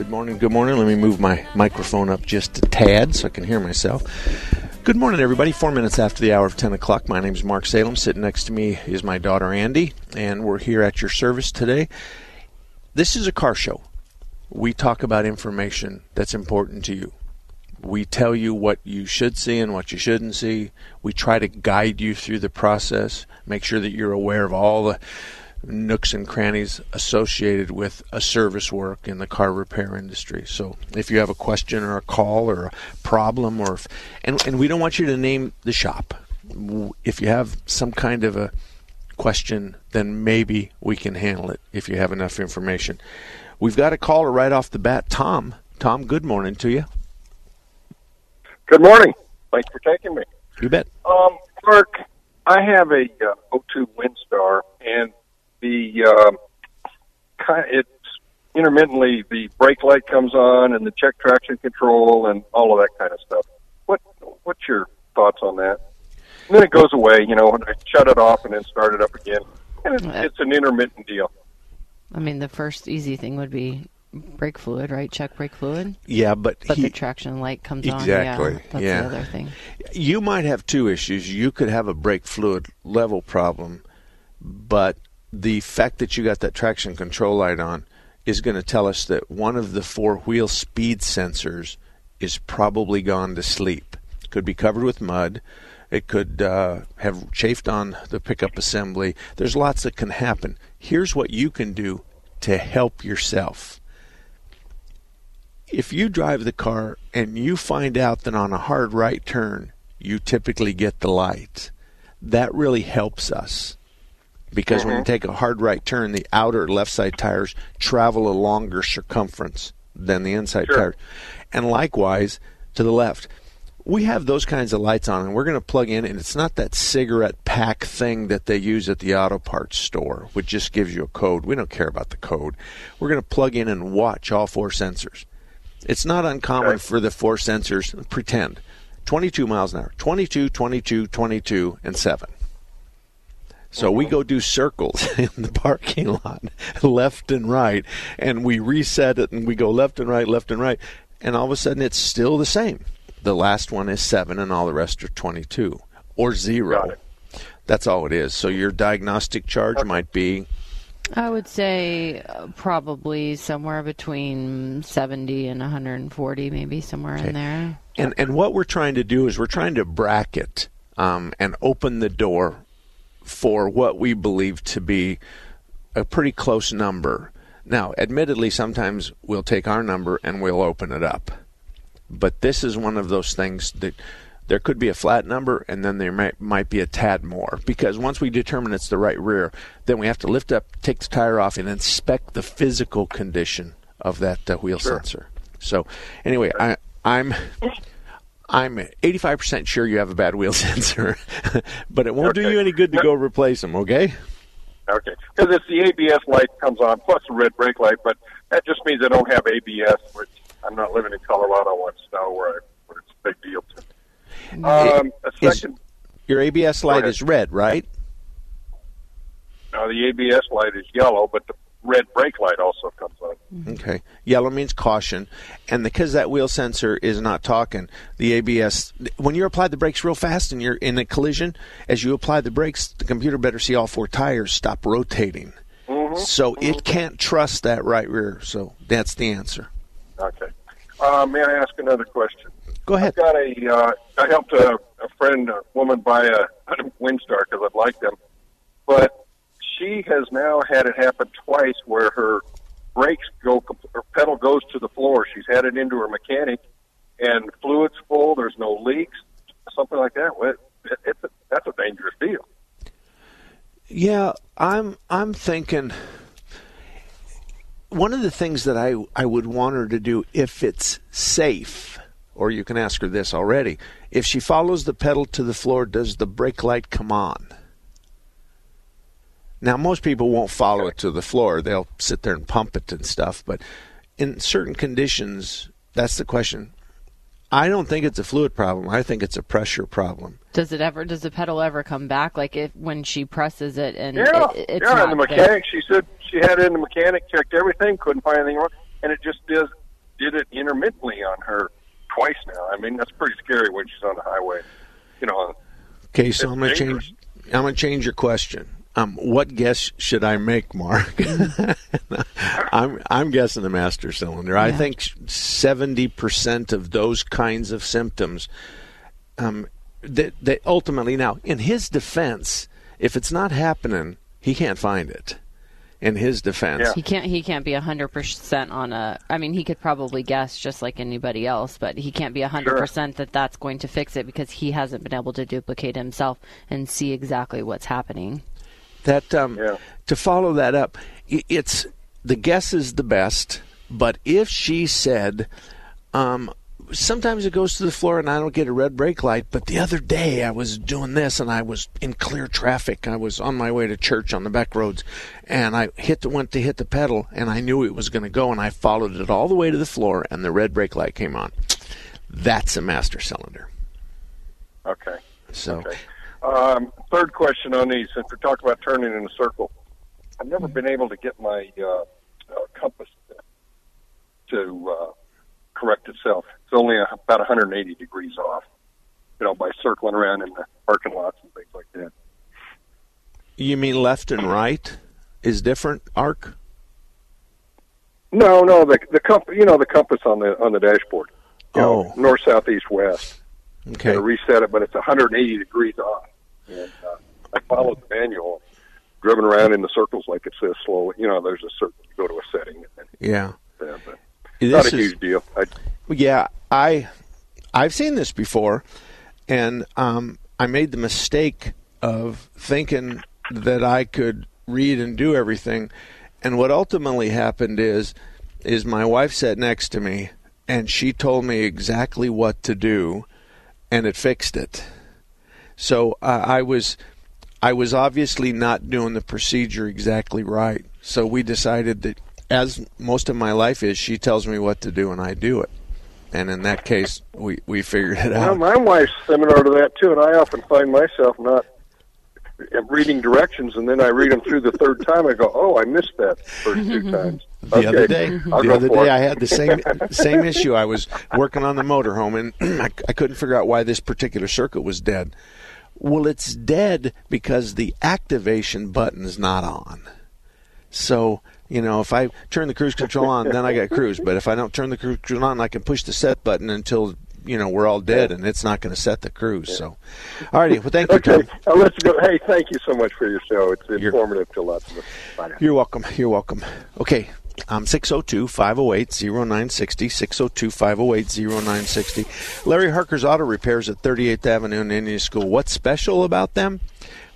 Good morning, good morning. Let me move my microphone up just a tad so I can hear myself. Good morning, everybody. Four minutes after the hour of 10 o'clock. My name is Mark Salem. Sitting next to me is my daughter, Andy, and we're here at your service today. This is a car show. We talk about information that's important to you. We tell you what you should see and what you shouldn't see. We try to guide you through the process, make sure that you're aware of all the nooks and crannies associated with a service work in the car repair industry. So if you have a question or a call or a problem or if, and and we don't want you to name the shop. If you have some kind of a question, then maybe we can handle it if you have enough information. We've got a caller right off the bat, Tom. Tom, good morning to you. Good morning. Thanks for taking me. You bet. Um, Mark, I have a uh, 02 Windstar, and the um, kind it's intermittently the brake light comes on and the check traction control and all of that kind of stuff. What what's your thoughts on that? And then it goes away, you know, and I shut it off and then start it up again. And it's, it's an intermittent deal. I mean, the first easy thing would be brake fluid, right? Check brake fluid. Yeah, but But he- the traction light comes Exactly. on. Yeah, that's yeah. the other thing. You might have two issues. You could have a brake fluid level problem, but the fact that you got that traction control light on is going to tell us that one of the four wheel speed sensors is probably gone to sleep. Could be covered with mud. It could uh, have chafed on the pickup assembly. There's lots that can happen. Here's what you can do to help yourself if you drive the car and you find out that on a hard right turn you typically get the light, that really helps us. Because when you mm-hmm. take a hard right turn, the outer left side tires travel a longer circumference than the inside Sure. tires. And likewise, to the left. We have those kinds of lights on, and we're going to plug in, and it's not that cigarette pack thing that they use at the auto parts store, which just gives you a code. We don't care about the code. We're going to plug in and watch all four sensors. It's not uncommon for the four sensors, pretend, 22 miles an hour, 22, 22, 22, and 7. So we go do circles in the parking lot, left and right, and we reset it and we go left and right, left and right, and all of a sudden it's still the same. The last one is 7 and all the rest are 22 or 0. Got it. That's all it is. So your diagnostic charge might be I would say uh, probably somewhere between 70 and 140, maybe somewhere in there. And and what we're trying to do is we're trying to bracket um, and open the door for what we believe to be a pretty close number. Now, admittedly, sometimes we'll take our number and we'll open it up, but this is one of those things that there could be a flat number and then there might, might be a tad more because once we determine it's the right rear, then we have to lift up, take the tire off, and inspect the physical condition of that uh, wheel Sure. sensor. So, anyway, I, I'm I'm 85% sure you have a bad wheel sensor, but it won't do you any good to go replace them. Okay? Okay, because it's the ABS light comes on plus the red brake light, but that just means I don't have ABS, which I'm not living in Colorado it's snow where, I, where it's a big deal to me. Um, a Is- second, Your ABS light is red, right? now the ABS light is yellow, but the red brake light also comes on. Okay. Yellow means caution, and because that wheel sensor is not talking, the ABS. When you apply the brakes real fast and you're in a collision, as you apply the brakes, the computer better see all four tires stop rotating. So it can't trust that right rear. So that's the answer. Okay. Uh, may I ask another question? Go ahead. I've got a. Uh, I helped a, a friend, a woman, buy a, a Windstar because I've liked them, but she has now had it happen twice where her brakes go, her pedal goes to the floor. She's had it into her mechanic, and fluid's full. There's no leaks, something like that. It, it's a, that's a dangerous deal. Yeah, I'm I'm thinking one of the things that I I would want her to do if it's safe, or you can ask her this already. If she follows the pedal to the floor, does the brake light come on? Now, most people won't follow it to the floor. They'll sit there and pump it and stuff. But in certain conditions, that's the question. I don't think it's a fluid problem. I think it's a pressure problem. Does it ever? Does the pedal ever come back? Like if when she presses it and Yeah, it, it's yeah. not And the there? mechanic, she said she had it in the mechanic, checked everything, couldn't find anything wrong, and it just does did it intermittently on her twice now. I mean, that's pretty scary when she's on the highway. You know, Okay, so I'm going to dangerous. change. I'm going to change your question. Um, what guess should I make, Mark? I'm I'm guessing the master cylinder. I think seventy percent of those kinds of symptoms. Um, that that ultimately now, in his defense, if it's not happening, he can't find it. In his defense, Yeah. He can't. He can't be hundred percent on a. I mean, he could probably guess just like anybody else, but he can't be hundred percent that that's going to fix it because he hasn't been able to duplicate himself and see exactly what's happening. That um, Yeah. to follow that up, it's the guess is the best. But if she said, um, sometimes it goes to the floor and I don't get a red brake light, but the other day I was doing this and I was in clear traffic. I was on my way to church on the back roads, and I hit the, went to hit the pedal and I knew it was going to go, and I followed it all the way to the floor, and the red brake light came on. That's a master cylinder. okay. So. Okay. Um, third question on these, since we're talking about turning in a circle, I've never been able to get my uh, uh, compass to uh, correct itself. It's only a, about 180 degrees off, you know, by circling around in the parking lots and things like that. You mean left and right is different, Arc? No, no, the the compass, you know, the compass on the on the dashboard. You know, Oh. north, south, east, west. Okay. reset it, but it's 180 degrees off. And uh, I followed the manual, driven around in the circles like it says slowly. You know, there's a certain you go to a setting, and then Yeah. but not a is- huge deal. I, Yeah, I I've seen this before, and um, I made the mistake of thinking that I could read and do everything, and what ultimately happened is is my wife sat next to me and she told me exactly what to do, and it fixed it. So uh, I was I was obviously not doing the procedure exactly right. So we decided that, as most of my life is, she tells me what to do and I do it. And in that case, we, we figured it out. well, out. my wife's similar to that too, and I often find myself not reading directions, and then I read them through the third time. I go, "Oh, I missed that first two times." The okay. other day, I'll the other day, it. I had the same same issue. I was working on the motorhome, and I, I couldn't figure out why this particular circuit was dead. Well, it's dead because the activation button's not on. So you know, if I turn the cruise control on, then I got cruise. But if I don't turn the cruise control on, I can push the set button until you know we're all dead, and it's not going to set the cruise. So, all righty. Well, thank you, Okay, Tom. Let you go. Hey, thank you so much for your show. It's You're- informative to lots of us. You're welcome. You're welcome. Okay. Um, 602 508 0960. 602 508 0960. Larry Harker's Auto Repairs at 38th Avenue in Indian School. What's special about them?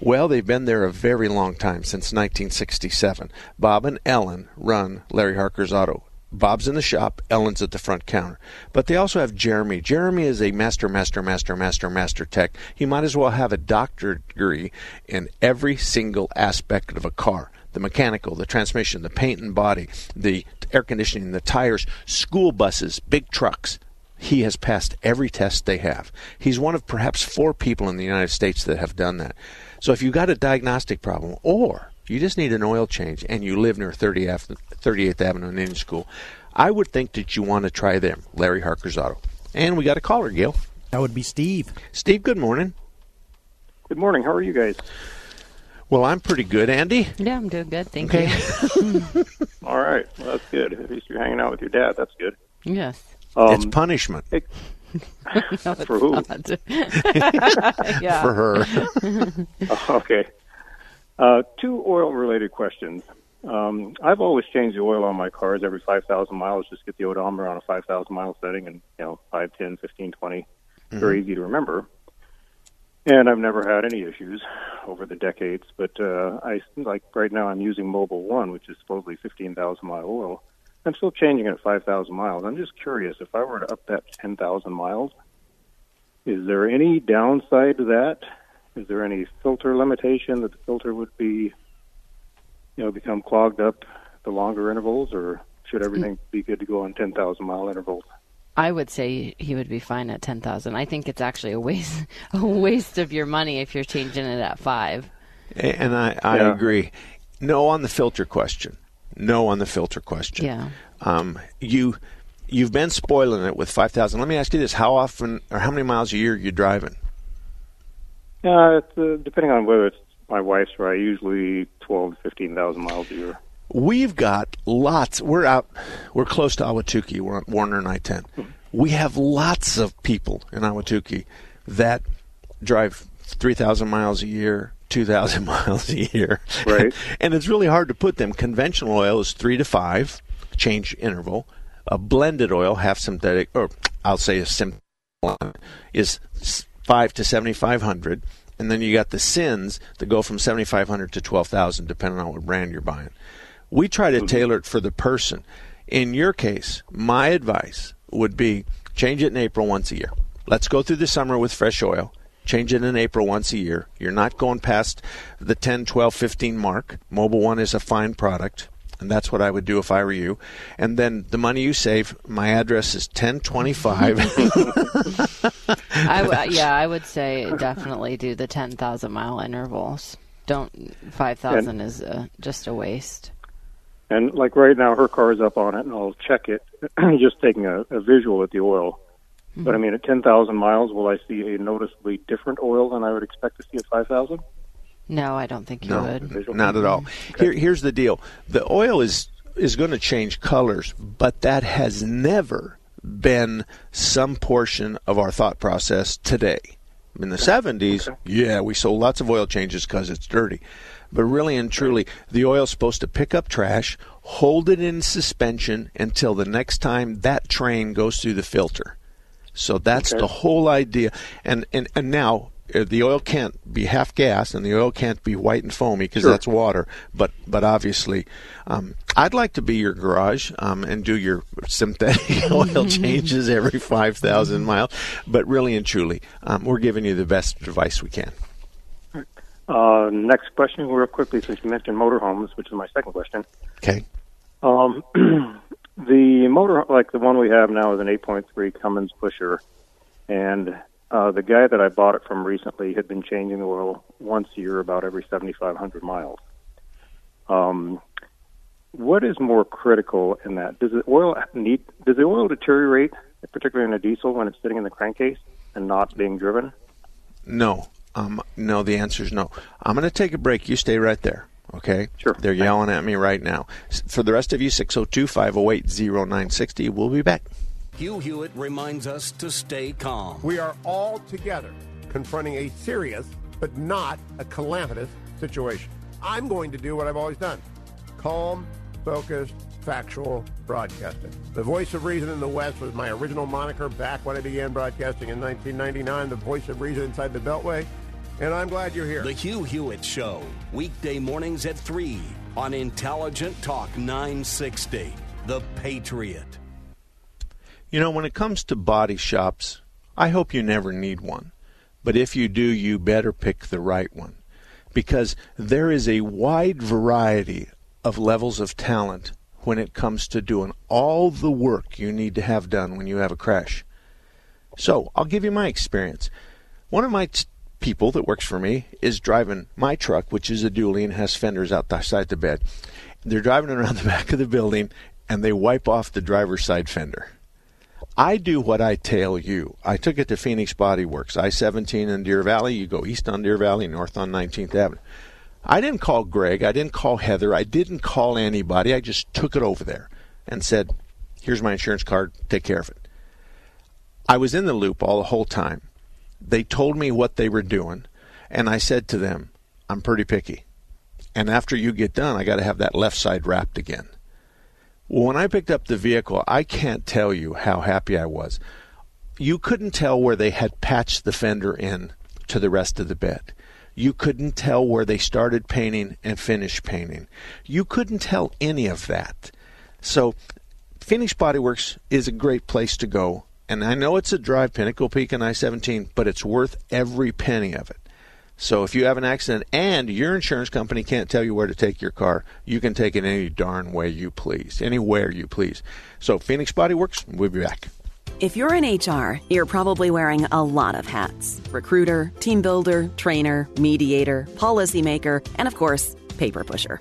Well, they've been there a very long time, since 1967. Bob and Ellen run Larry Harker's Auto. Bob's in the shop, Ellen's at the front counter. But they also have Jeremy. Jeremy is a master, master, master, master, master tech. He might as well have a doctorate degree in every single aspect of a car the mechanical, the transmission, the paint and body, the air conditioning, the tires, school buses, big trucks. He has passed every test they have. He's one of perhaps four people in the United States that have done that. So if you've got a diagnostic problem or you just need an oil change and you live near 30 38th Avenue and Indian School, I would think that you want to try them, Larry Harker's Auto. And we got a caller, Gil. That would be Steve. Steve, good morning. Good morning. How are you guys? Well, I'm pretty good, Andy. Yeah, I'm doing good. Thank Okay. you. All right. Well, that's good. At least you're hanging out with your dad. That's good. Yes. Um, it's punishment. It, no, for who? yeah. For her. okay. Uh, two oil-related questions. Um, I've always changed the oil on my cars every 5,000 miles. Just get the odometer on a 5,000 mile setting, and you know, 5, 10, 15, 20. Mm-hmm. Very easy to remember. And I've never had any issues over the decades. But uh, I like right now I'm using Mobil One, which is supposedly 15,000 mile oil. I'm still changing it at 5,000 miles. I'm just curious if I were to up that 10,000 miles, is there any downside to that? Is there any filter limitation that the filter would be, you know, become clogged up the longer intervals, or should everything be good to go on 10,000 mile intervals? I would say he would be fine at 10,000. I think it's actually a waste a waste of your money if you're changing it at 5. And I I yeah. agree. No on the filter question no on the filter question. Yeah. Um, you you've been spoiling it with five thousand. Let me ask you this: How often or how many miles a year are you driving? Uh, uh, depending on whether it's my wife's or I, usually twelve to fifteen thousand miles a year. We've got lots. We're out. We're close to Ahwatukee. We're on Warner and I ten. Mm-hmm. We have lots of people in Ahwatukee that drive three thousand miles a year, 2,000 miles a year. Right. and it's really hard to put them. Conventional oil is three to five change interval. A blended oil, half synthetic, or I'll say a synthetic, is five to 7,500. And then you got the sins that go from 7,500 to 12,000, depending on what brand you're buying. We try to mm-hmm. tailor it for the person. In your case, my advice would be change it in April once a year. Let's go through the summer with fresh oil change it in April once a year. You're not going past the 10, 12, 15 mark. Mobil One is a fine product, and that's what I would do if I were you. And then the money you save, my address is 1025. I w- yeah, I would say definitely do the 10,000 mile intervals. Don't 5,000 is a, just a waste. And like right now, her car is up on it, and I'll check it, just taking a, a visual at the oil Mm-hmm. But I mean, at 10,000 miles, will I see a noticeably different oil than I would expect to see at 5,000? No, I don't think you no, would. Not at all. Okay. Here, here's the deal: the oil is is going to change colors, but that has never been some portion of our thought process today. In the 70s, okay. yeah, we sold lots of oil changes because it's dirty. But really and truly, the oil's supposed to pick up trash, hold it in suspension until the next time that train goes through the filter. So that's okay. the whole idea. And, and, and now uh, the oil can't be half gas and the oil can't be white and foamy because sure. that's water. But but obviously, um, I'd like to be your garage um, and do your synthetic oil changes every five thousand miles. But really and truly, um, we're giving you the best advice we can. Uh, next question, real quickly, since you mentioned motorhomes, which is my second question. Okay. Um, The motor, like the one we have now, is an 8.3 Cummins pusher, and uh, the guy that I bought it from recently had been changing the oil once a year, about every 7,500 miles. Um, what is more critical in that? Does the oil need? Does the oil deteriorate, particularly in a diesel, when it's sitting in the crankcase and not being driven? No. Um, no, the answer is no. I'm going to take a break. You stay right there. Okay? Sure. They're yelling at me right now. For the rest of you, 602 508 0960. We'll be back. Hugh Hewitt reminds us to stay calm. We are all together confronting a serious but not a calamitous situation. I'm going to do what I've always done calm, focused, factual broadcasting. The voice of reason in the West was my original moniker back when I began broadcasting in 1999. The voice of reason inside the Beltway and I'm glad you're here. The Hugh Hewitt Show, weekday mornings at 3 on Intelligent Talk 960. The Patriot. You know, when it comes to body shops, I hope you never need one. But if you do, you better pick the right one. Because there is a wide variety of levels of talent when it comes to doing all the work you need to have done when you have a crash. So, I'll give you my experience. One of my t- people that works for me is driving my truck, which is a dually and has fenders outside the bed. They're driving around the back of the building and they wipe off the driver's side fender. I do what I tell you. I took it to Phoenix Body Works, I 17 in Deer Valley. You go east on Deer Valley, north on 19th Avenue. I didn't call Greg. I didn't call Heather. I didn't call anybody. I just took it over there and said, Here's my insurance card. Take care of it. I was in the loop all the whole time. They told me what they were doing, and I said to them, I'm pretty picky. And after you get done, I got to have that left side wrapped again. Well, when I picked up the vehicle, I can't tell you how happy I was. You couldn't tell where they had patched the fender in to the rest of the bed. You couldn't tell where they started painting and finished painting. You couldn't tell any of that. So, Phoenix Bodyworks is a great place to go. And I know it's a drive, Pinnacle Peak and I 17, but it's worth every penny of it. So if you have an accident and your insurance company can't tell you where to take your car, you can take it any darn way you please, anywhere you please. So Phoenix Body Works, we'll be back. If you're in HR, you're probably wearing a lot of hats recruiter, team builder, trainer, mediator, policymaker, and of course, paper pusher.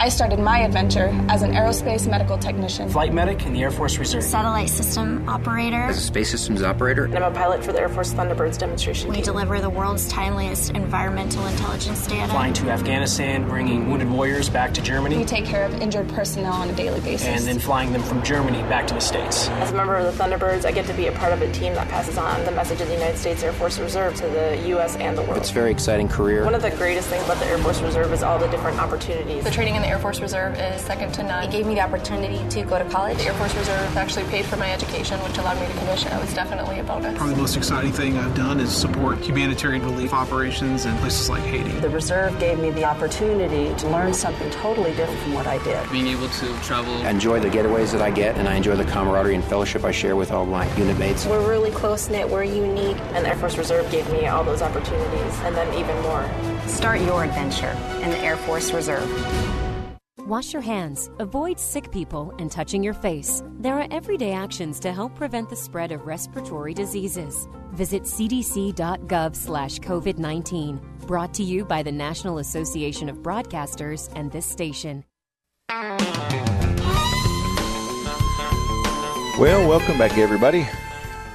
I started my adventure as an aerospace medical technician. Flight medic in the Air Force Reserve. Satellite system operator. As a space systems operator. And I'm a pilot for the Air Force Thunderbirds demonstration We team. deliver the world's timeliest environmental intelligence data. Flying to Afghanistan, bringing wounded warriors back to Germany. We take care of injured personnel on a daily basis. And then flying them from Germany back to the States. As a member of the Thunderbirds, I get to be a part of a team that passes on the message of the United States Air Force Reserve to the U.S. and the world. It's a very exciting career. One of the greatest things about the Air Force Reserve is all the different opportunities. The training in the Air Force Reserve is second to none. It gave me the opportunity to go to college. The Air Force Reserve actually paid for my education, which allowed me to commission. It was definitely a bonus. Probably the most exciting thing I've done is support humanitarian relief operations in places like Haiti. The reserve gave me the opportunity to learn something totally different from what I did. Being able to travel. I enjoy the getaways that I get, and I enjoy the camaraderie and fellowship I share with all my unit mates. We're really close knit, we're unique, and the Air Force Reserve gave me all those opportunities, and then even more. Start your adventure in the Air Force Reserve. Wash your hands, avoid sick people, and touching your face. There are everyday actions to help prevent the spread of respiratory diseases. Visit cdc.gov slash COVID 19. Brought to you by the National Association of Broadcasters and this station. Well, welcome back, everybody.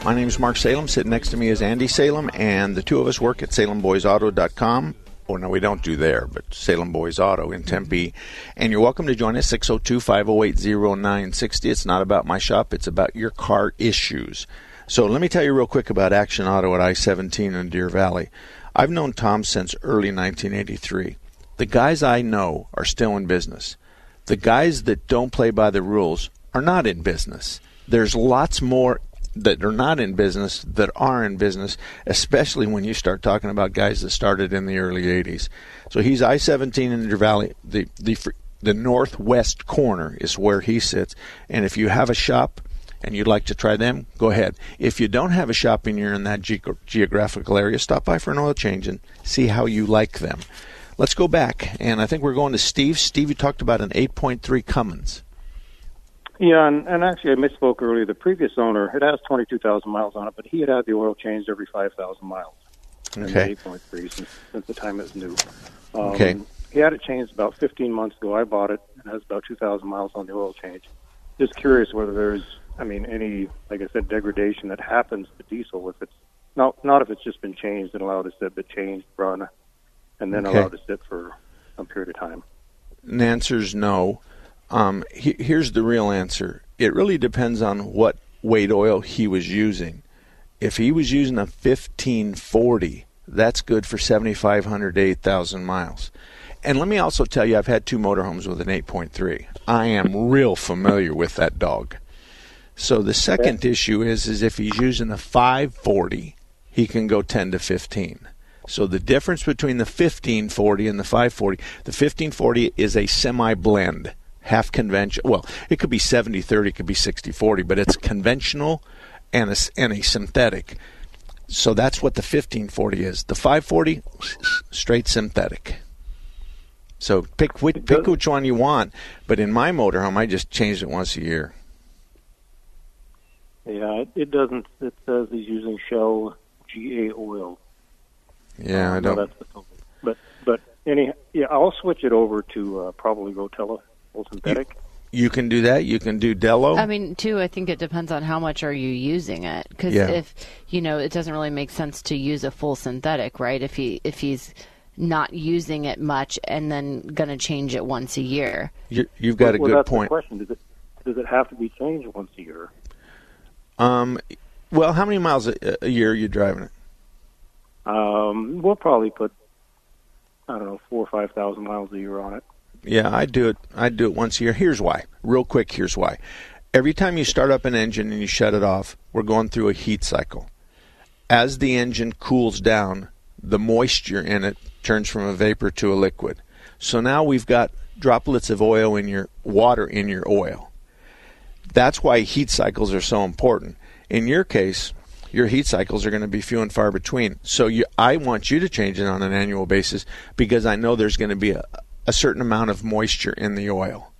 My name is Mark Salem. Sitting next to me is Andy Salem, and the two of us work at SalemBoysAuto.com. Or no, we don't do there, but Salem Boys Auto in Tempe. And you're welcome to join us, 602 508 0960. It's not about my shop, it's about your car issues. So let me tell you real quick about Action Auto at I 17 in Deer Valley. I've known Tom since early 1983. The guys I know are still in business. The guys that don't play by the rules are not in business. There's lots more that are not in business that are in business, especially when you start talking about guys that started in the early 80s. So he's I 17 in the Valley, the, the, the northwest corner is where he sits. And if you have a shop and you'd like to try them, go ahead. If you don't have a shop and you're in that ge- geographical area, stop by for an oil change and see how you like them. Let's go back, and I think we're going to Steve. Steve, you talked about an 8.3 Cummins. Yeah, and, and actually, I misspoke earlier. The previous owner, it has 22,000 miles on it, but he had had the oil changed every 5,000 miles. Okay. 8.3 since, since the time it was new. Um, Okay. He had it changed about 15 months ago. I bought it. And it has about 2,000 miles on the oil change. Just curious whether there's, I mean, any, like I said, degradation that happens to diesel if it's not not if it's just been changed and allowed to sit, but changed, run, and then Okay. allowed to sit for some period of time. And the answer is no. Um, he, here's the real answer. It really depends on what weight oil he was using. If he was using a 1540, that's good for 7,500 to 8,000 miles. And let me also tell you, I've had two motorhomes with an 8.3. I am real familiar with that dog. So the second issue is, is if he's using a 540, he can go 10 to 15. So the difference between the 1540 and the 540, the 1540 is a semi blend. Half conventional. Well, it could be 70 30, it could be 60 40, but it's conventional and a, and a synthetic. So that's what the 1540 is. The 540, straight synthetic. So pick which, pick which one you want. But in my motorhome, I just change it once a year. Yeah, it, it doesn't. It says he's using Shell GA oil. Yeah, I Uh, no, don't. that's the company. But but any yeah, I'll switch it over to uh, probably Rotella full synthetic. You can do that. You can do Delo. I mean, too, I think it depends on how much are you using it. Because Yeah. if you know, it doesn't really make sense to use a full synthetic, right? If he if he's not using it much and then going to change it once a year. you you've got a well, good that's point. The question does it does it have to be changed once a year? Um, well, how many miles a, a year are you driving it? Um, we'll probably put I don't know four or five thousand miles a year on it. Yeah, I do it. I do it once a year. Here's why. Real quick, here's why. Every time you start up an engine and you shut it off, we're going through a heat cycle. As the engine cools down, the moisture in it turns from a vapor to a liquid. So now we've got droplets of oil in your water in your oil. That's why heat cycles are so important. In your case, your heat cycles are going to be few and far between. So you, I want you to change it on an annual basis because I know there's going to be a, a certain amount of moisture in the oil.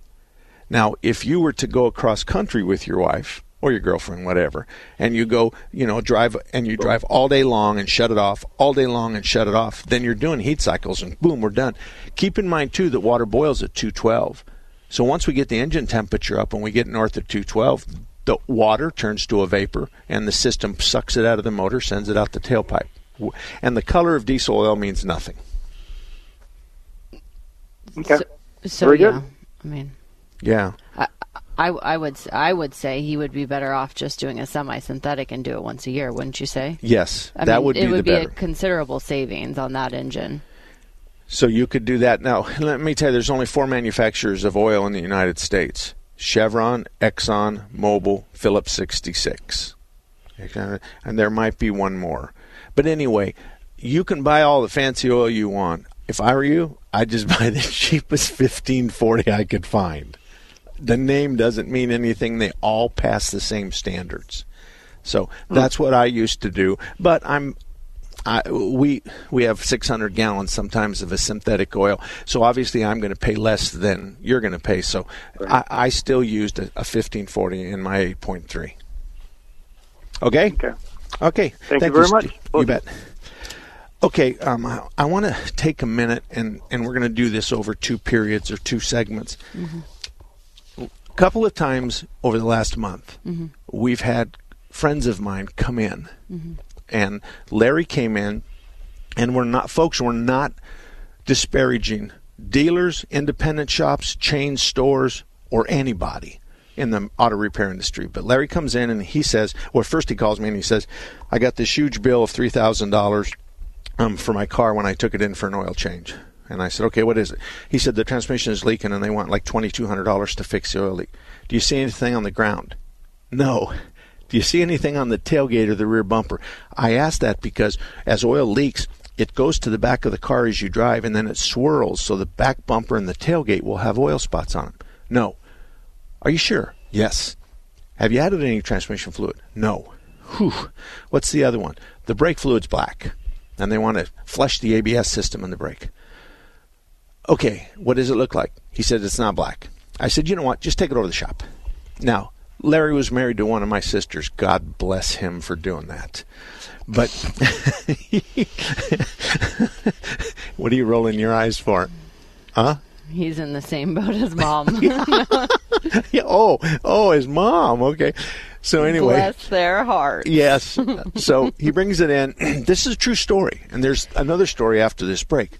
Now, if you were to go across country with your wife or your girlfriend, whatever, and you go, you know, drive and you drive all day long and shut it off, all day long and shut it off, then you're doing heat cycles and boom, we're done. Keep in mind too that water boils at 212. So once we get the engine temperature up and we get north of 212, the water turns to a vapor and the system sucks it out of the motor, sends it out the tailpipe. And the color of diesel oil means nothing. Okay. So, so Very yeah. I mean, Yeah. I, I, I would s- I would say he would be better off just doing a semi-synthetic and do it once a year, wouldn't you say? Yes, I that mean, would it would the be better. a considerable savings on that engine. So you could do that. Now, let me tell you, there's only four manufacturers of oil in the United States Chevron, Exxon, Mobil, Phillips 66. And there might be one more. But anyway, you can buy all the fancy oil you want. If I were you, I'd just buy the cheapest 1540 I could find. The name doesn't mean anything, they all pass the same standards. So hmm. that's what I used to do. But I'm I, we we have 600 gallons sometimes of a synthetic oil, so obviously I'm going to pay less than you're going to pay. So I, I still used a, a 1540 in my 8.3. Okay. Okay. Okay. Thank you very much. You bet. Okay, um, I, I want to take a minute and, and we're going to do this over two periods or two segments. A couple of times over the last month, Mhm. we've had friends of mine come in Mhm. and Larry came in, and we're not, folks, we're not disparaging dealers, independent shops, chain stores, or anybody in the auto repair industry. But Larry comes in and he says, well, first he calls me and he says, I got this huge bill of three thousand dollars um, for my car when I took it in for an oil change. And I said, okay, what is it? He said the transmission is leaking and they want like twenty two hundred dollars to fix the oil leak. Do you see anything on the ground? No. Do you see anything on the tailgate or the rear bumper? I asked that because as oil leaks, it goes to the back of the car as you drive and then it swirls so the back bumper and the tailgate will have oil spots on them. No. Are you sure? Yes. Have you added any transmission fluid? No. Whew. What's the other one? The brake fluid's black and they want to flush the ABS system in the brake. Okay, what does it look like? He said it's not black. I said, you know what? Just take it over to the shop. Now, Larry was married to one of my sisters. God bless him for doing that. But what are you rolling your eyes for? Huh? He's in the same boat as mom. Yeah, oh, oh, his mom. Okay. So anyway, Bless their heart. Yes. so he brings it in. this is a true story, and there's another story after this break.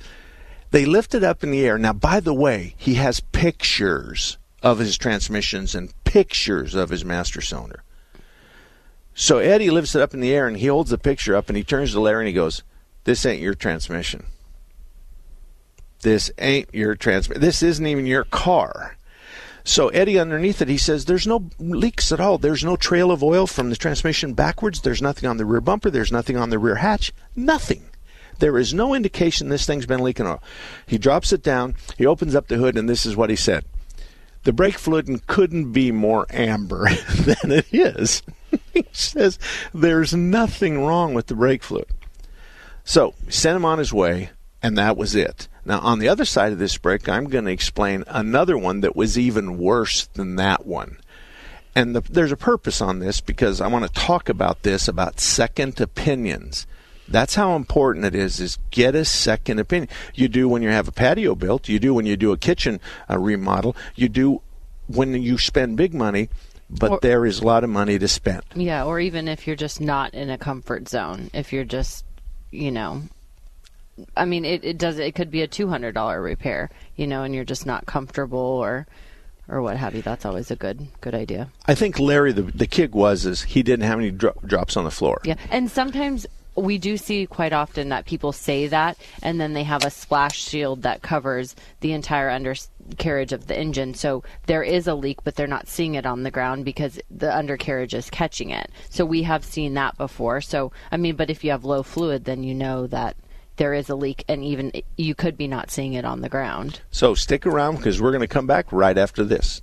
They lift it up in the air. Now, by the way, he has pictures of his transmissions and pictures of his master cylinder. So Eddie lifts it up in the air and he holds the picture up and he turns to Larry and he goes, "This ain't your transmission. This ain't your transmission. This isn't even your car." So Eddie, underneath it, he says there's no leaks at all. There's no trail of oil from the transmission backwards. There's nothing on the rear bumper. There's nothing on the rear hatch. Nothing. There is no indication this thing's been leaking oil. He drops it down. He opens up the hood, and this is what he said. The brake fluid couldn't be more amber than it is. he says there's nothing wrong with the brake fluid. So sent him on his way, and that was it. Now, on the other side of this brake, I'm going to explain another one that was even worse than that one. And the, there's a purpose on this because I want to talk about this about second opinions. That's how important it is is get a second opinion. You do when you have a patio built, you do when you do a kitchen uh, remodel, you do when you spend big money, but or, there is a lot of money to spend. Yeah, or even if you're just not in a comfort zone, if you're just, you know, I mean, it, it does. It could be a two hundred dollar repair, you know, and you're just not comfortable or or what have you. That's always a good good idea. I think Larry, the the kick was is he didn't have any dro- drops on the floor. Yeah, and sometimes we do see quite often that people say that and then they have a splash shield that covers the entire undercarriage of the engine so there is a leak but they're not seeing it on the ground because the undercarriage is catching it so we have seen that before so i mean but if you have low fluid then you know that there is a leak and even you could be not seeing it on the ground. So stick around because we're going to come back right after this.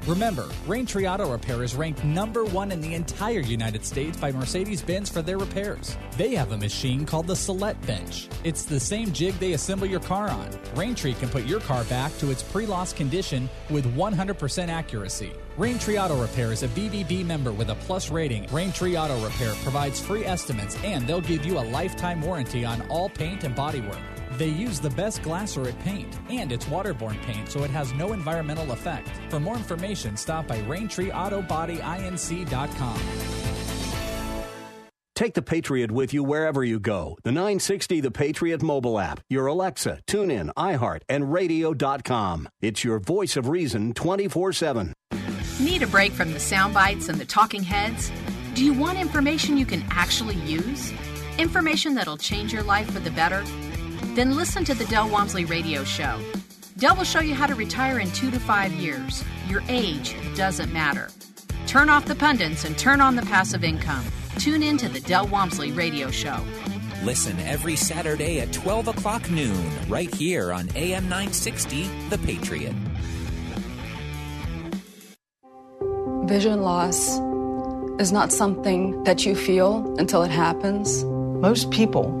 Remember, Raintree Auto Repair is ranked number one in the entire United States by Mercedes Benz for their repairs. They have a machine called the Celette Bench it's the same jig they assemble your car on. Raintree can put your car back to its pre loss condition with 100% accuracy. Raintree Auto Repair is a BBB member with a plus rating. Raintree Auto Repair provides free estimates and they'll give you a lifetime warranty on all paint and bodywork. They use the best Glasurit paint, and it's waterborne paint, so it has no environmental effect. For more information, stop by RaintreeAutoBodyInc.com. Take the Patriot with you wherever you go. The 960 The Patriot mobile app, your Alexa, TuneIn, iHeart, and radio.com. It's your voice of reason 24 7. Need a break from the sound bites and the talking heads? Do you want information you can actually use? Information that'll change your life for the better? Then listen to the Del Walmsley Radio Show. Del will show you how to retire in two to five years. Your age doesn't matter. Turn off the pundits and turn on the passive income. Tune in to the Del Walmsley Radio Show. Listen every Saturday at 12 o'clock noon, right here on AM 960, The Patriot. Vision loss is not something that you feel until it happens. Most people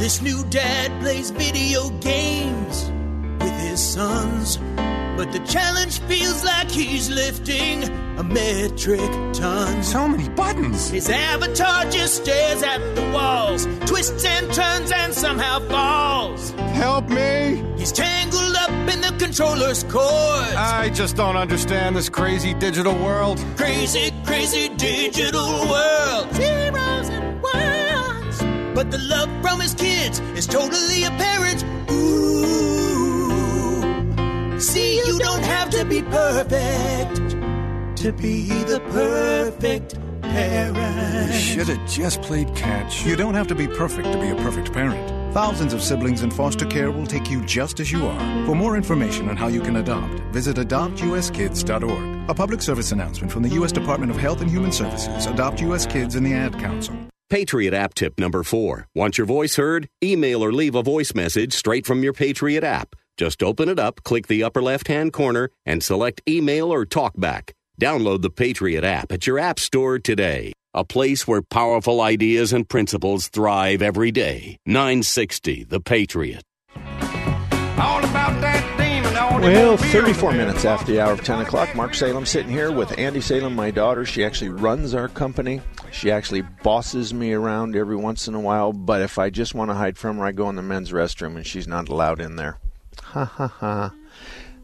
This new dad plays video games with his sons. But the challenge feels like he's lifting a metric ton. So many buttons. His avatar just stares at the walls, twists and turns and somehow falls. Help me! He's tangled up in the controller's cords. I just don't understand this crazy digital world. Crazy, crazy digital world. Zeros and. But the love from his kids is totally apparent. Ooh. See, you don't have to be perfect to be the perfect parent. You should have just played catch. You don't have to be perfect to be a perfect parent. Thousands of siblings in foster care will take you just as you are. For more information on how you can adopt, visit adoptuskids.org. A public service announcement from the U.S. Department of Health and Human Services, Adopt U.S. Kids, and the Ad Council. Patriot app tip number four. Want your voice heard? Email or leave a voice message straight from your Patriot app. Just open it up, click the upper left hand corner, and select email or talkback. Download the Patriot app at your app store today. A place where powerful ideas and principles thrive every day. 960 The Patriot. All about that Well, 34 minutes after the hour of 10 o'clock. Mark Salem sitting here with Andy Salem, my daughter. She actually runs our company. She actually bosses me around every once in a while, but if I just want to hide from her, I go in the men's restroom and she's not allowed in there. Ha ha ha.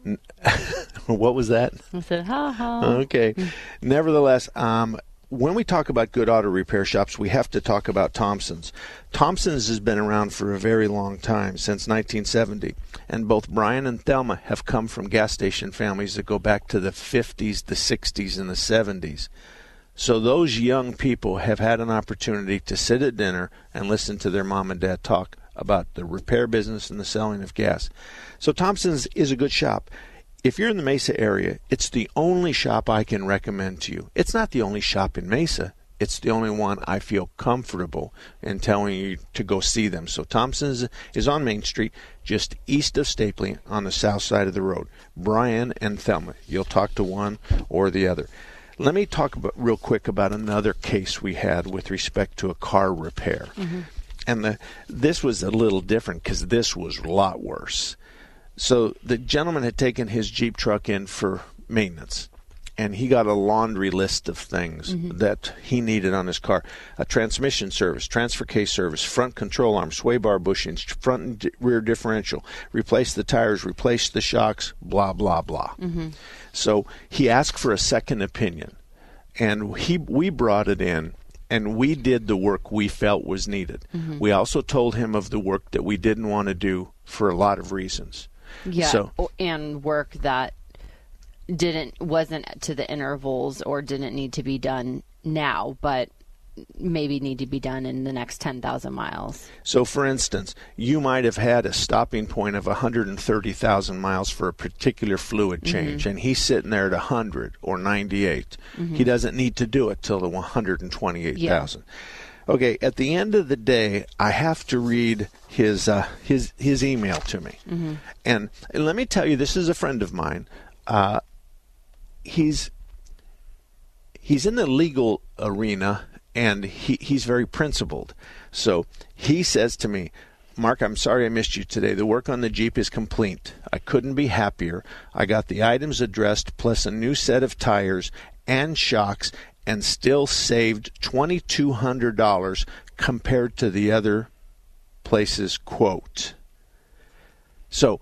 What was that? I said, ha ha. Okay. Nevertheless, um, when we talk about good auto repair shops, we have to talk about Thompson's. Thompson's has been around for a very long time, since 1970, and both Brian and Thelma have come from gas station families that go back to the 50s, the 60s, and the 70s. So those young people have had an opportunity to sit at dinner and listen to their mom and dad talk about the repair business and the selling of gas. So Thompson's is a good shop. If you're in the Mesa area, it's the only shop I can recommend to you. It's not the only shop in Mesa. It's the only one I feel comfortable in telling you to go see them. So Thompson's is on Main Street, just east of Stapley on the south side of the road. Brian and Thelma. You'll talk to one or the other. Let me talk about, real quick about another case we had with respect to a car repair. Mm-hmm. And the, this was a little different because this was a lot worse. So the gentleman had taken his Jeep truck in for maintenance, and he got a laundry list of things that he needed on his car: a transmission service, transfer case service, front control arm, sway bar bushings, front and di- rear differential, replace the tires, replace the shocks, blah blah blah. So he asked for a second opinion, and he we brought it in. And we did the work we felt was needed. Mhm. We also told him of the work that we didn't want to do for a lot of reasons. Yeah, So and work that didn't wasn't to the intervals or didn't need to be done now, but maybe need to be done in the next ten thousand miles. So, for instance, you might have had a stopping point of 130,000 miles for a particular fluid change, Mhm. and he's sitting there at 100 or 98. Mhm. He doesn't need to do it till the 128,000. Okay, at the end of the day, I have to read his uh, his his email to me, Mhm. and, and let me tell you, this is a friend of mine. Uh, he's he's in the legal arena and he, he's very principled. So he says to me, Mark, I'm sorry I missed you today. The work on the Jeep is complete. I couldn't be happier. I got the items addressed plus a new set of tires and shocks and still saved $2,200 compared to the other place's quote. So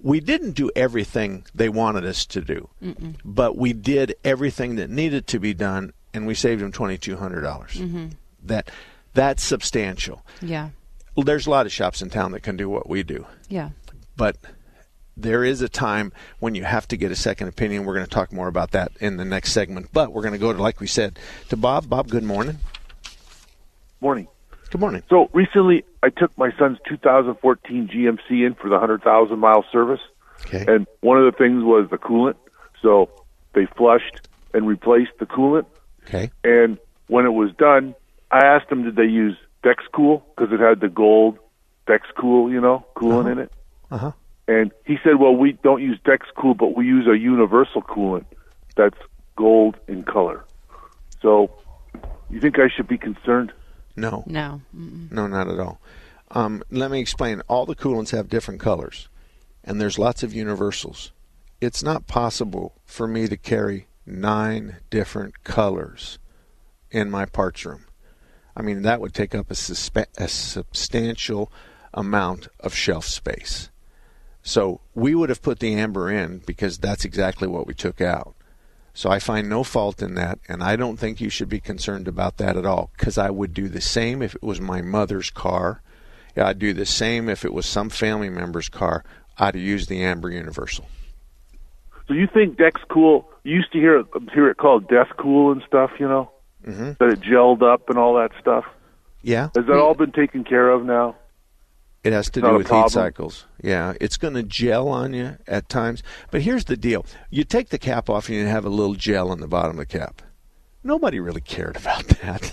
we didn't do everything they wanted us to do Mm-mm. but we did everything that needed to be done and we saved them $2200 Mhm. that that's substantial Yeah, there's a lot of shops in town that can do what we do yeah. but there is a time when you have to get a second opinion we're going to talk more about that in the next segment but we're going to go to like we said to bob bob good morning Morning. Good morning. So recently, I took my son's 2014 GMC in for the 100,000 mile service, okay. and one of the things was the coolant. So they flushed and replaced the coolant. Okay. And when it was done, I asked them, did they use Dex Cool because it had the gold Dex Cool, you know, coolant in it. Uh-huh. And he said, well, we don't use Dex Cool, but we use a universal coolant that's gold in color. So, you think I should be concerned? no No. No, not at all. Um, let me explain. All the coolants have different colors, and there's lots of universals. It's not possible for me to carry nine different colors in my parts room. I mean, that would take up a, suspe- a substantial amount of shelf space. So we would have put the amber in because that's exactly what we took out. So I find no fault in that, and I don't think you should be concerned about that at all. Because I would do the same if it was my mother's car. Yeah, I'd do the same if it was some family member's car. I'd use the Amber Universal. So you think Dex Cool? You used to hear it, hear it called Death Cool and stuff, you know, Mm-hmm. that it gelled up and all that stuff. Yeah, Has that all been taken care of now? It has to do with heat cycles. Yeah, it's going to gel on you at times. But here's the deal: you take the cap off, and you have a little gel on the bottom of the cap. Nobody really cared about that.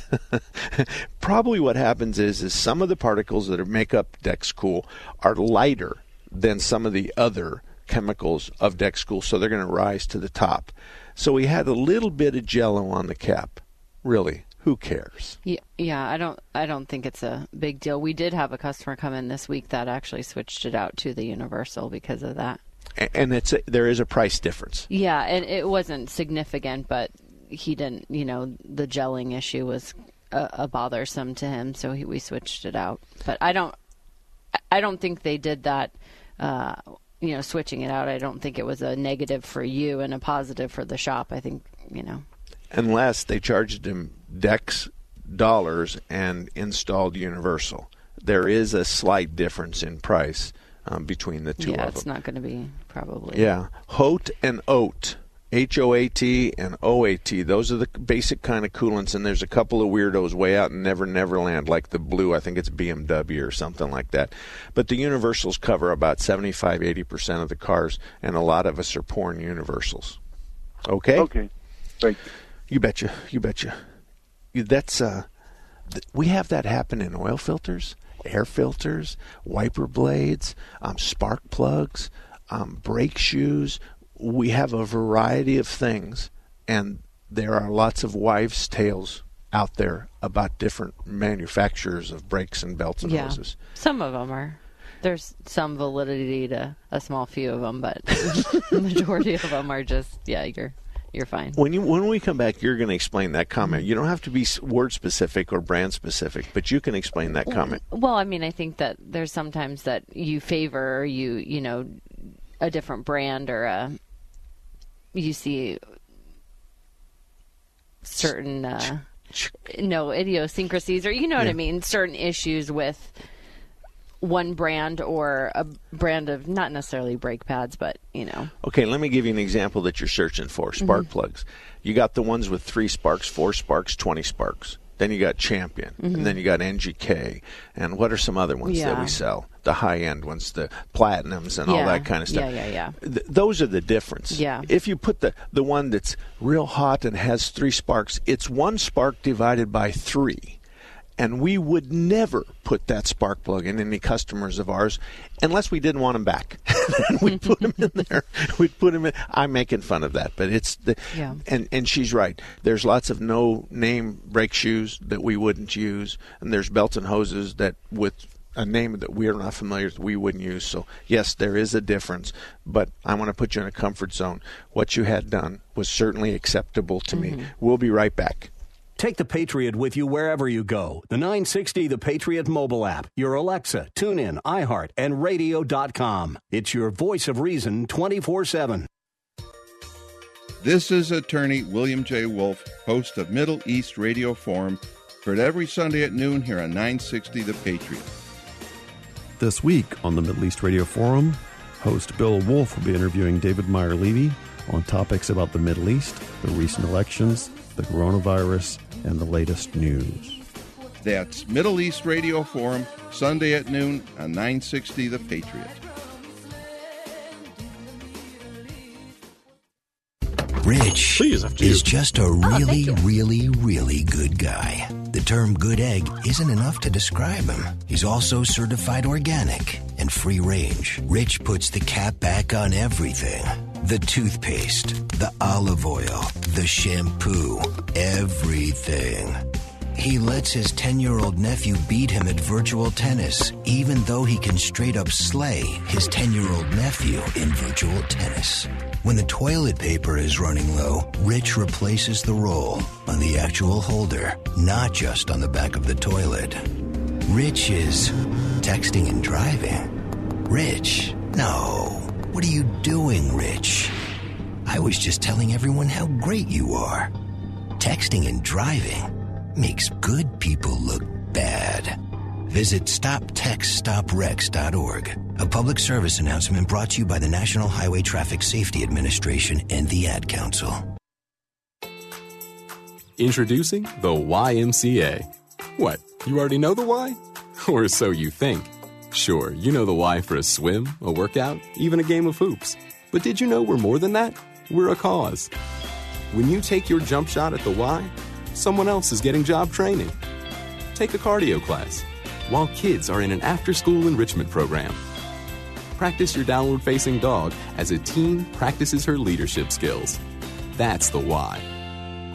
Probably what happens is is some of the particles that make up Dexcool are lighter than some of the other chemicals of Dexcool, so they're going to rise to the top. So we had a little bit of jello on the cap. Really, who cares? Yeah, yeah, I don't I don't think it's a big deal. We did have a customer come in this week that actually switched it out to the universal because of that. And it's a, there is a price difference. Yeah, and it wasn't significant, but he didn't, you know, the gelling issue was a, a bothersome to him, so he, we switched it out. But I don't I don't think they did that uh, you know, switching it out. I don't think it was a negative for you and a positive for the shop. I think, you know. Unless they charged him Dex dollars and installed Universal. There is a slight difference in price um, between the two yeah, of them. it's not going to be probably. Yeah. HOAT and OAT. H O A T and O A T. Those are the basic kind of coolants, and there's a couple of weirdos way out in Never Neverland, like the blue. I think it's BMW or something like that. But the universals cover about 75, 80 percent of the cars, and a lot of us are pouring universals. Okay. Okay. Thank you. You betcha. You betcha. That's uh, th- we have that happen in oil filters, air filters, wiper blades, um, spark plugs, um, brake shoes. We have a variety of things, and there are lots of wives' tales out there about different manufacturers of brakes and belts and yeah. hoses. Some of them are. There's some validity to a small few of them, but the majority of them are just yeah, you're you're fine. When you when we come back, you're going to explain that comment. You don't have to be word specific or brand specific, but you can explain that comment. Well, I mean, I think that there's sometimes that you favor you you know a different brand or a you see certain uh, no idiosyncrasies or you know what Yeah. I mean certain issues with one brand or a brand of not necessarily brake pads but you know Okay, let me give you an example that you're searching for spark Mhm. plugs. You got the ones with three sparks, four sparks, 20 sparks. Then you got Champion, Mhm. and then you got NGK, and what are some other ones that we sell? The high end ones, the platinums, and all that kind of stuff. Yeah, yeah, yeah. Th- those are the difference. Yeah. If you put the the one that's real hot and has three sparks, it's one spark divided by three. And we would never put that spark plug in any customers of ours unless we didn't want them back. we'd put them in there. We'd put them in. I'm making fun of that, but it's the. Yeah. And and she's right. There's lots of no name brake shoes that we wouldn't use, and there's belts and hoses that with a name that we are not familiar with we wouldn't use. So yes, there is a difference, but I want to put you in a comfort zone. What you had done was certainly acceptable to me. Mm-hmm. We'll be right back. Take the Patriot with you wherever you go. The 960 The Patriot mobile app, your Alexa, TuneIn, iHeart, and radio.com. It's your voice of reason 24 7. This is attorney William J. Wolf, host of Middle East Radio Forum, heard every Sunday at noon here on 960 The Patriot. This week on the Middle East Radio Forum, host Bill Wolf will be interviewing David Meyer Levy on topics about the Middle East, the recent elections, the coronavirus, and the latest news. That's Middle East Radio Forum, Sunday at noon on 960 The Patriot. Rich is just a oh, really, really, really good guy. The term good egg isn't enough to describe him. He's also certified organic and free range. Rich puts the cap back on everything the toothpaste, the olive oil, the shampoo, everything. He lets his 10 year old nephew beat him at virtual tennis, even though he can straight up slay his 10 year old nephew in virtual tennis. When the toilet paper is running low, Rich replaces the roll on the actual holder, not just on the back of the toilet. Rich is texting and driving. Rich, no. What are you doing, Rich? I was just telling everyone how great you are. Texting and driving makes good people look bad. Visit StopTextsStopWrecks.org. A public service announcement brought to you by the National Highway Traffic Safety Administration and the Ad Council. Introducing the YMCA. What, you already know the why? Or so you think. Sure, you know the why for a swim, a workout, even a game of hoops. But did you know we're more than that? We're a cause. When you take your jump shot at the why, someone else is getting job training. Take a cardio class while kids are in an after school enrichment program. Practice your downward facing dog as a teen practices her leadership skills. That's the why.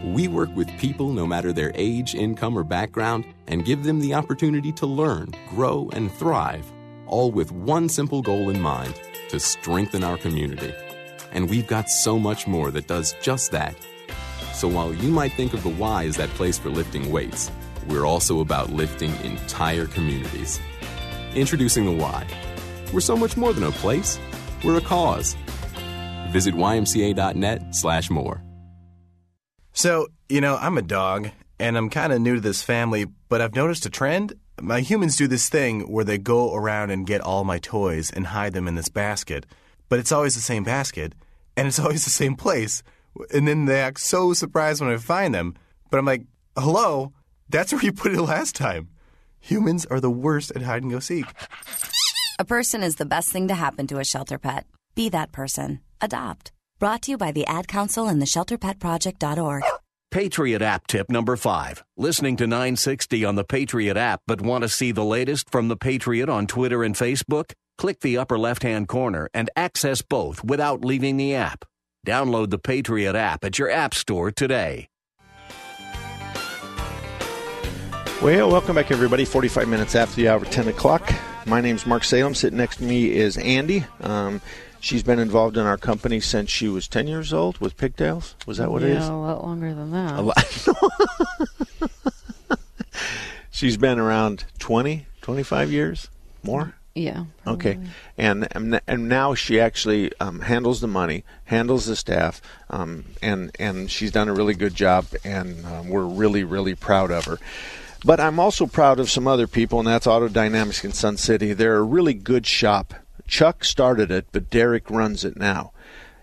We work with people no matter their age, income, or background and give them the opportunity to learn, grow, and thrive, all with one simple goal in mind to strengthen our community. And we've got so much more that does just that. So while you might think of the Y as that place for lifting weights, we're also about lifting entire communities. Introducing the Y. We're so much more than a place, we're a cause. Visit ymca.net slash more. So, you know, I'm a dog, and I'm kind of new to this family, but I've noticed a trend. My humans do this thing where they go around and get all my toys and hide them in this basket, but it's always the same basket, and it's always the same place. And then they act so surprised when I find them. But I'm like, hello, that's where you put it last time. Humans are the worst at hide and go seek. A person is the best thing to happen to a shelter pet. Be that person. Adopt. Brought to you by the Ad Council and the ShelterPetProject.org. Patriot app tip number five. Listening to 960 on the Patriot app, but want to see the latest from the Patriot on Twitter and Facebook? Click the upper left hand corner and access both without leaving the app. Download the Patriot app at your app store today. Well, welcome back, everybody. 45 minutes after the hour, 10 o'clock. My name's Mark Salem. Sitting next to me is Andy. Um, she's been involved in our company since she was 10 years old with pigtails. Was that what it is? yeah, it is? a lot longer than that. A lot. she's been around 20, 25 years? More? Yeah. Okay, and and and now she actually um, handles the money, handles the staff, um, and and she's done a really good job, and um, we're really really proud of her. But I'm also proud of some other people, and that's Auto Dynamics in Sun City. They're a really good shop. Chuck started it, but Derek runs it now.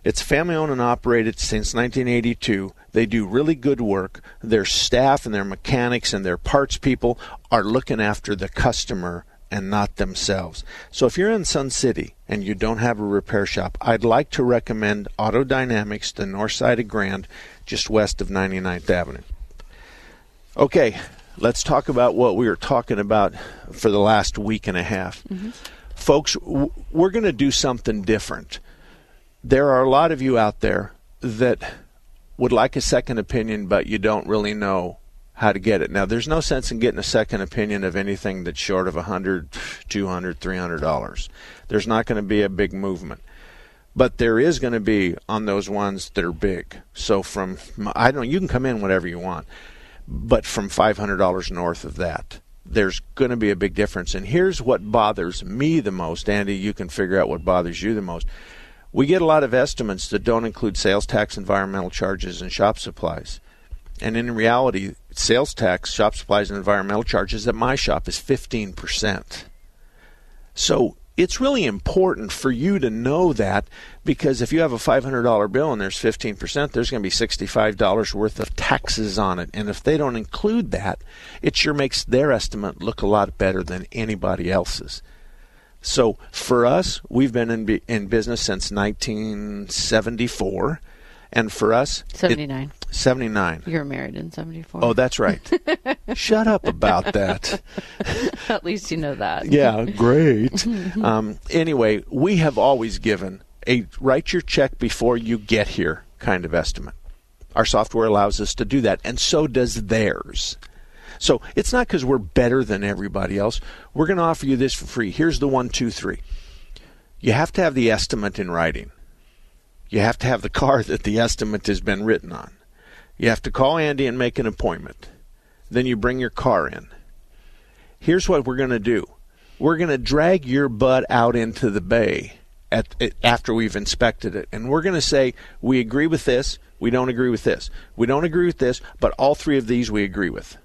It's family owned and operated since 1982. They do really good work. Their staff and their mechanics and their parts people are looking after the customer and not themselves. So if you're in Sun City and you don't have a repair shop, I'd like to recommend Auto Dynamics, the north side of Grand, just west of 99th Avenue. Okay, let's talk about what we were talking about for the last week and a half. Mm-hmm. Folks, w- we're going to do something different. There are a lot of you out there that would like a second opinion, but you don't really know how to get it. Now, there's no sense in getting a second opinion of anything that's short of a hundred, two hundred, three hundred dollars. There's not going to be a big movement, but there is going to be on those ones that are big. So from I don't, you can come in whatever you want, but from five hundred dollars north of that, there's going to be a big difference. And here's what bothers me the most, Andy. You can figure out what bothers you the most. We get a lot of estimates that don't include sales tax, environmental charges, and shop supplies. And in reality, sales tax, shop supplies, and environmental charges at my shop is 15%. So it's really important for you to know that because if you have a $500 bill and there's 15%, there's going to be $65 worth of taxes on it. And if they don't include that, it sure makes their estimate look a lot better than anybody else's. So for us, we've been in, in business since 1974. And for us, it- 79. 79. You were married in 74. Oh, that's right. Shut up about that. At least you know that. Yeah, great. um, anyway, we have always given a write your check before you get here kind of estimate. Our software allows us to do that, and so does theirs. So it's not because we're better than everybody else. We're going to offer you this for free. Here's the one, two, three. You have to have the estimate in writing. You have to have the car that the estimate has been written on. You have to call Andy and make an appointment. Then you bring your car in. Here's what we're going to do. We're going to drag your butt out into the bay at, at, after we've inspected it, and we're going to say we agree with this, we don't agree with this, we don't agree with this, but all three of these we agree with.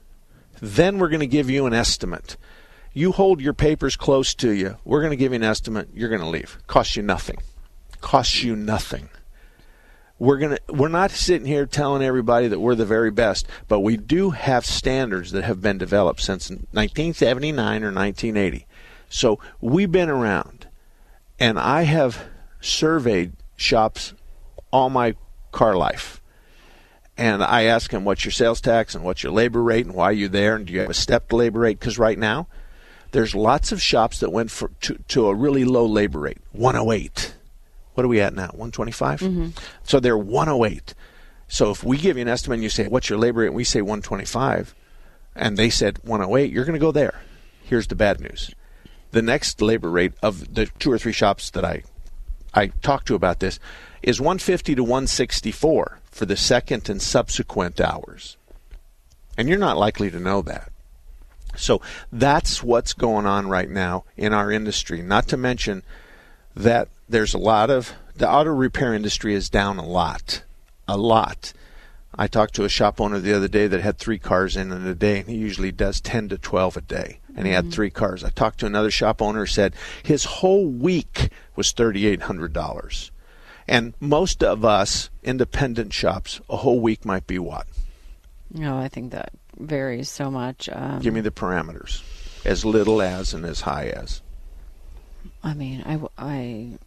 Then we're going to give you an estimate. You hold your papers close to you. We're going to give you an estimate. You're going to leave. Costs you nothing. Costs you nothing we're gonna we're not sitting here telling everybody that we're the very best, but we do have standards that have been developed since 1979 or 1980. So we've been around, and I have surveyed shops all my car life, and I ask them, "What's your sales tax and what's your labor rate and why are you there and do you have a stepped labor rate?" Because right now, there's lots of shops that went for to, to a really low labor rate, 108. What are we at now? 125. Mm-hmm. So they're 108. So if we give you an estimate and you say, "What's your labor rate?" and we say 125, and they said 108, you're going to go there. Here's the bad news: the next labor rate of the two or three shops that I I talked to about this is 150 to 164 for the second and subsequent hours. And you're not likely to know that. So that's what's going on right now in our industry. Not to mention that there's a lot of the auto repair industry is down a lot. A lot. I talked to a shop owner the other day that had three cars in in a day, and he usually does 10 to 12 a day. And he had three cars. I talked to another shop owner who said his whole week was $3,800. And most of us, independent shops, a whole week might be what? No, I think that varies so much. Um, Give me the parameters. As little as and as high as. I mean, I, I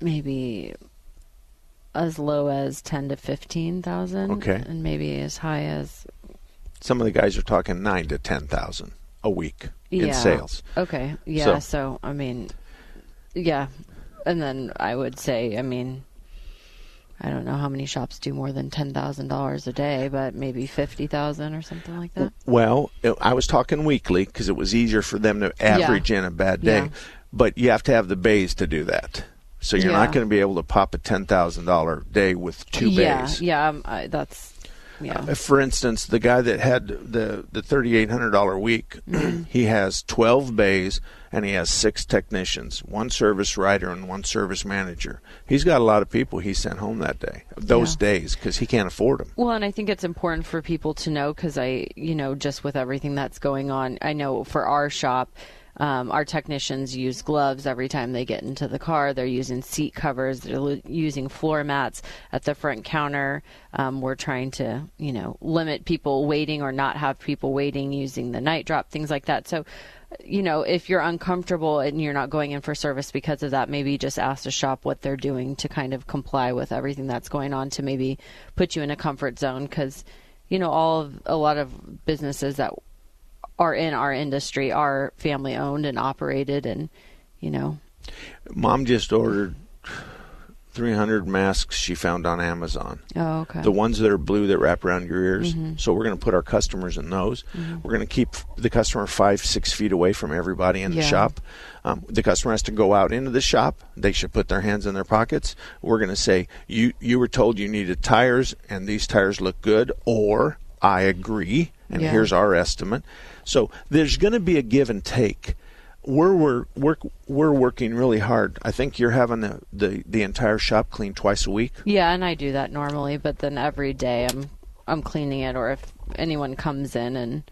maybe as low as ten to fifteen thousand. Okay. and maybe as high as Some of the guys are talking nine to 10,000 a week in sales. Okay, yeah. So- So, I mean, yeah, and then I would say, I mean, I don't know how many shops do more than ten thousand dollars a day, but maybe fifty thousand or something like that. Well, it- I was talking weekly because it was easier for them to average in a bad day. Yeah. But you have to have the bays to do that. So you're Yeah. not going to be able to pop a $10,000 day with two yeah, bays. yeah, um, I, that's yeah. Uh, For instance, the guy that had the the thirty eight hundred dollar week, Mm-hmm. he has twelve bays and he has six technicians, one service writer and one service manager. He's got a lot of people he sent home that day, those Yeah. days, because he can't afford them. Well, and I think it's important for people to know because I, you know, just with everything that's going on, I know for our shop, um, our technicians use gloves every time they get into the car. They're using seat covers. They're lo- using floor mats at the front counter. Um, we're trying to, you know, limit people waiting or not have people waiting using the night drop, things like that. So, you know, if you're uncomfortable and you're not going in for service because of that, maybe just ask the shop what they're doing to kind of comply with everything that's going on to maybe put you in a comfort zone because, you know, all of a lot of businesses that are in our industry are family owned and operated and, you know, Mom just ordered 300 masks she found on Amazon. Oh, okay. The ones that are blue that wrap around your ears. Mhm. So we're going to put our customers in those. Mhm. We're going to keep the customer five, six feet away from everybody in the Yeah. shop. Um, the customer has to go out into the shop. They should put their hands in their pockets. We're going to say, you, you were told you needed tires, and these tires look good, or I agree, and Yeah. here's our estimate. So there's going to be a give and take we're we're we're we're working really hard. I think you're having the, the the entire shop cleaned twice a week. yeah, and I do that normally, but then every day I'm I'm cleaning it or if anyone comes in and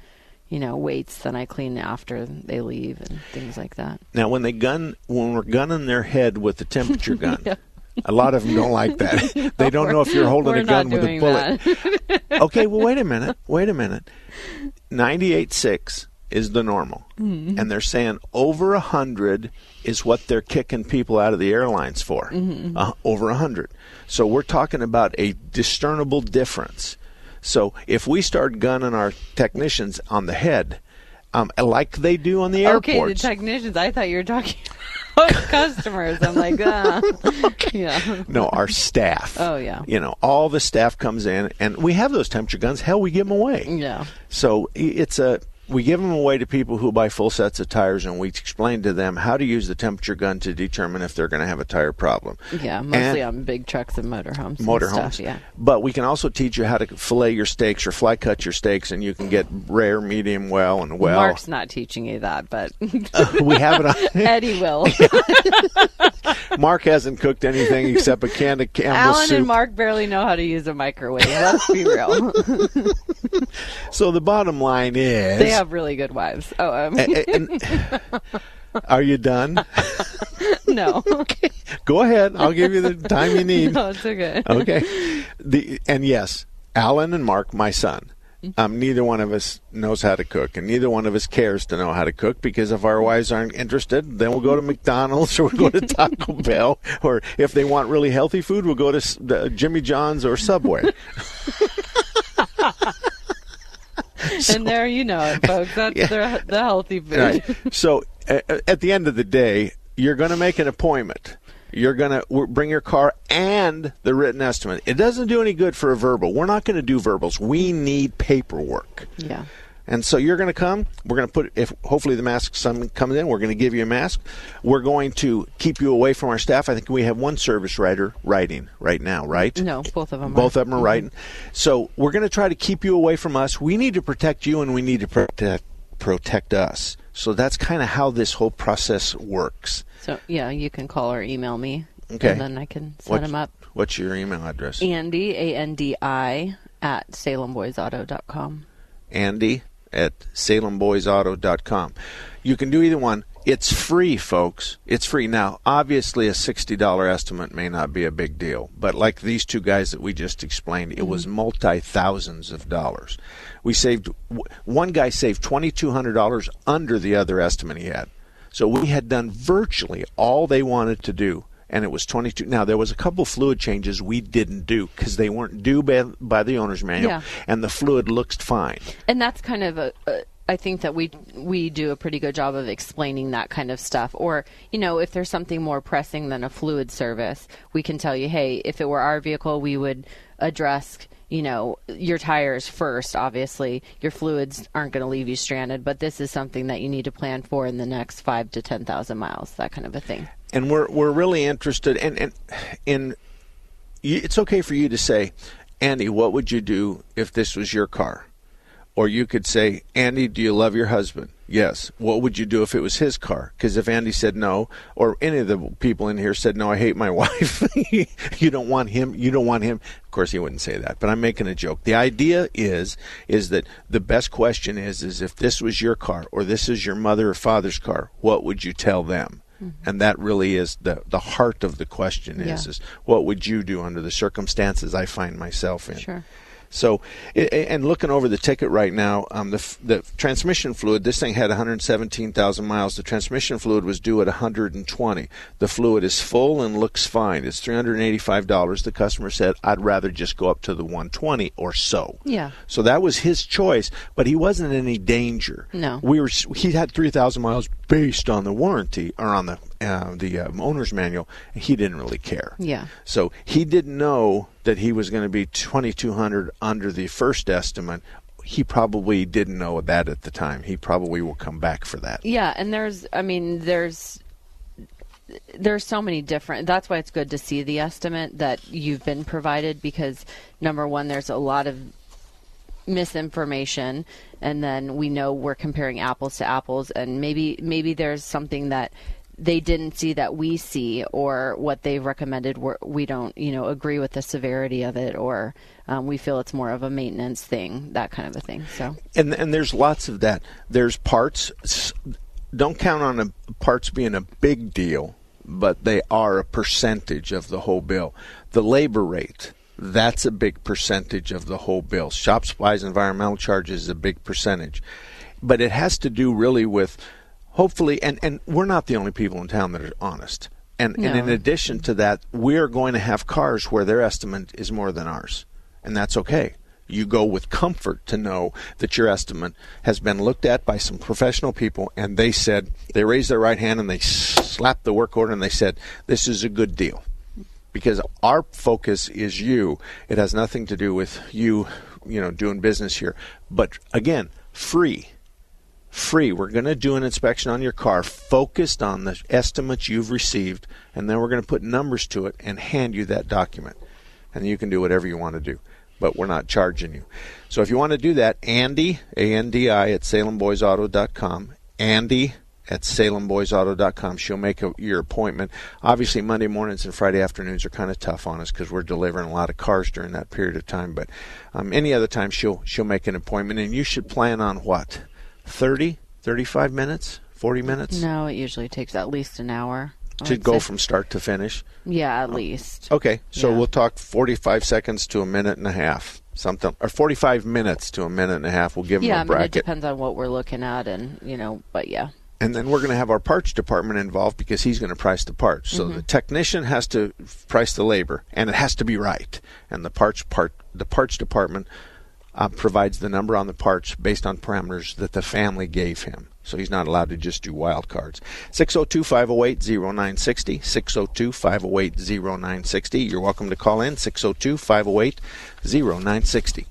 you know waits, then I clean after they leave and things like that. Now, when they gun when we're gunning their head with the temperature gun, Yeah. A lot of them don't like that. they don't know if you're holding a gun with a bullet. okay, well, wait a minute. Wait a minute. Ninety-eight six is the normal, Mhm. and they're saying over a hundred is what they're kicking people out of the airlines for. Mhm. Uh, over a hundred. So we're talking about a discernible difference. So if we start gunning our technicians on the head, um, like they do on the airports. Okay, the technicians. I thought you were talking customers. I'm like, ah. yeah. no, our staff. Oh yeah. You know, all the staff comes in, and we have those temperature guns. Hell, we give them away. Yeah. So it's a we give them away to people who buy full sets of tires, and we explain to them how to use the temperature gun to determine if they're going to have a tire problem. Yeah, mostly And- on big trucks and motorhomes. motorhomes. stuff, Yeah. But we can also teach you how to fillet your steaks or fly cut your steaks, and you can get rare, medium, well, and well. Mark's not teaching you that, but uh, we have it on. Eddie will. Mark hasn't cooked anything except a can of Campbell's Alan soup. and Mark barely know how to use a microwave. Let's be real. So the bottom line is, they have really good wives. Oh, um, A- a- and- are you done? no. okay. Go ahead. I'll give you the time you need. No, it's okay. okay. The and yes, Alan and Mark, my son, Um, neither one of us knows how to cook, and neither one of us cares to know how to cook because if our wives aren't interested, then we'll go to McDonald's or we'll go to Taco Bell, or if they want really healthy food, we'll go to the Jimmy John's or Subway. and there you know it, folks. That's Yeah. the, the healthy food. Right. So at the end of the day, you're going to make an appointment. You're going to bring your car and the written estimate. It doesn't do any good for a verbal. We're not going to do verbals. We need paperwork. Yeah. And so you're going to come. We're going to put if hopefully the mask some comes in. We're going to give you a mask. We're going to keep you away from our staff. I think we have one service writer writing right now, right? No, both of them. Both are. of them are writing. So we're going to try to keep you away from us. We need to protect you, and we need to protect protect us. So that's kind of how this whole process works. So yeah, you can call or email me. Okay. And then I can set What's- them up. What's your email address? Andy A N D I at salemboysauto.com. Andy at salemboysauto.com. You can do either one. It's free, folks. It's free. Now, obviously, a $60 estimate may not be a big deal, but like these two guys that we just explained, it was mm-hmm. multi thousands of dollars. We saved, one guy saved $2,200 under the other estimate he had. So we had done virtually all they wanted to do, and it was 22. Now, there was a couple fluid changes we didn't do because they weren't due by, by the owner's manual, Yeah. and the fluid looks fine. And that's kind of a, a I think that we we do a pretty good job of explaining that kind of stuff. Or you know, if there's something more pressing than a fluid service, we can tell you, hey, if it were our vehicle, we would address. You know, your tires first, obviously. Your fluids aren't going to leave you stranded, but this is something that you need to plan for in the next five to 10,000 miles, that kind of a thing. and we're we're really interested and and in it's okay for you to say Andy what would you do if this was your car or you could say Andy do you love your husband? Yes. What would you do if it was his car? Because if Andy said no or any of the people in here said no I hate my wife. You don't want him you don't want him. Of course he wouldn't say that but I'm making a joke. The idea is is that the best question is is if this was your car or this is your mother or father's car what would you tell them? Mm-hmm. And that really is the the heart of the question is Yeah. is what would you do under the circumstances I find myself in? Sure. So, and looking over the ticket right now, um, the the transmission fluid. This thing had 117,000 miles. The transmission fluid was due at 120. The fluid is full and looks fine. It's 385 dollars. The customer said, "I'd rather just go up to the 120 or so." Yeah. So that was his choice, but he wasn't in any danger. No. we were. He had 3,000 miles based on the warranty or on the uh, the um, owner's manual. He didn't really care. Yeah. So he didn't know that he was going to be 2200 under the first estimate. He probably didn't know that at the time. He probably will come back for that. Yeah, and there's, I mean, there's, there's so many different. That's why it's good to see the estimate that you've been provided because number one, there's a lot of misinformation, and then we know we're comparing apples to apples, and maybe maybe there's something that they didn't see that we see, or what they've recommended we don't, you know, agree with the severity of it, or um, we feel it's more of a maintenance thing, that kind of a thing. So. And and there's lots of that. There's parts. Don't count on the parts being a big deal, but they are a percentage of the whole bill. The labor rate. That's a big percentage of the whole bill. Shop supplies, environmental charges is a big percentage, but it has to do really with hopefully. And and we're not the only people in town that are honest. And and in addition to that, we're going to have cars where their estimate is more than ours, and that's okay. You go with comfort to know that your estimate has been looked at by some professional people, and they said they raised their right hand and they slapped the work order and they said this is a good deal because our focus is you. It has nothing to do with you, you know, doing business here. But again, free. Free. We're going to do an inspection on your car focused on the estimates you've received, and then we're going to put numbers to it and hand you that document. And you can do whatever you want to do, but we're not charging you. So if you want to do that, Andy, A N D I, at salemboysauto.com. Andy at salemboysauto.com. She'll make a, your appointment. Obviously, Monday mornings and Friday afternoons are kind of tough on us because we're delivering a lot of cars during that period of time. But um, any other time, she'll she'll make an appointment, and you should plan on what 30, 35 minutes, 40 minutes No, it usually takes at least an hour. To go say. from start to finish. Yeah, at least. Okay, so Yeah. we'll talk 45 seconds to a minute and a half. something or 45 minutes to a minute and a half. We'll give yeah, them a I mean, it depends on what we're looking at, and you know, but yeah. and then we're going to have our parts department involved because he's going to price the parts. So Mhm. the technician has to price the labor, and it has to be right. And the parts part the parts department uh, provides the number on the parts based on parameters that the family gave him. So he's not allowed to just do wild cards. 602 508 0960. 602 508 0960. You're welcome to call in 602 508 0960.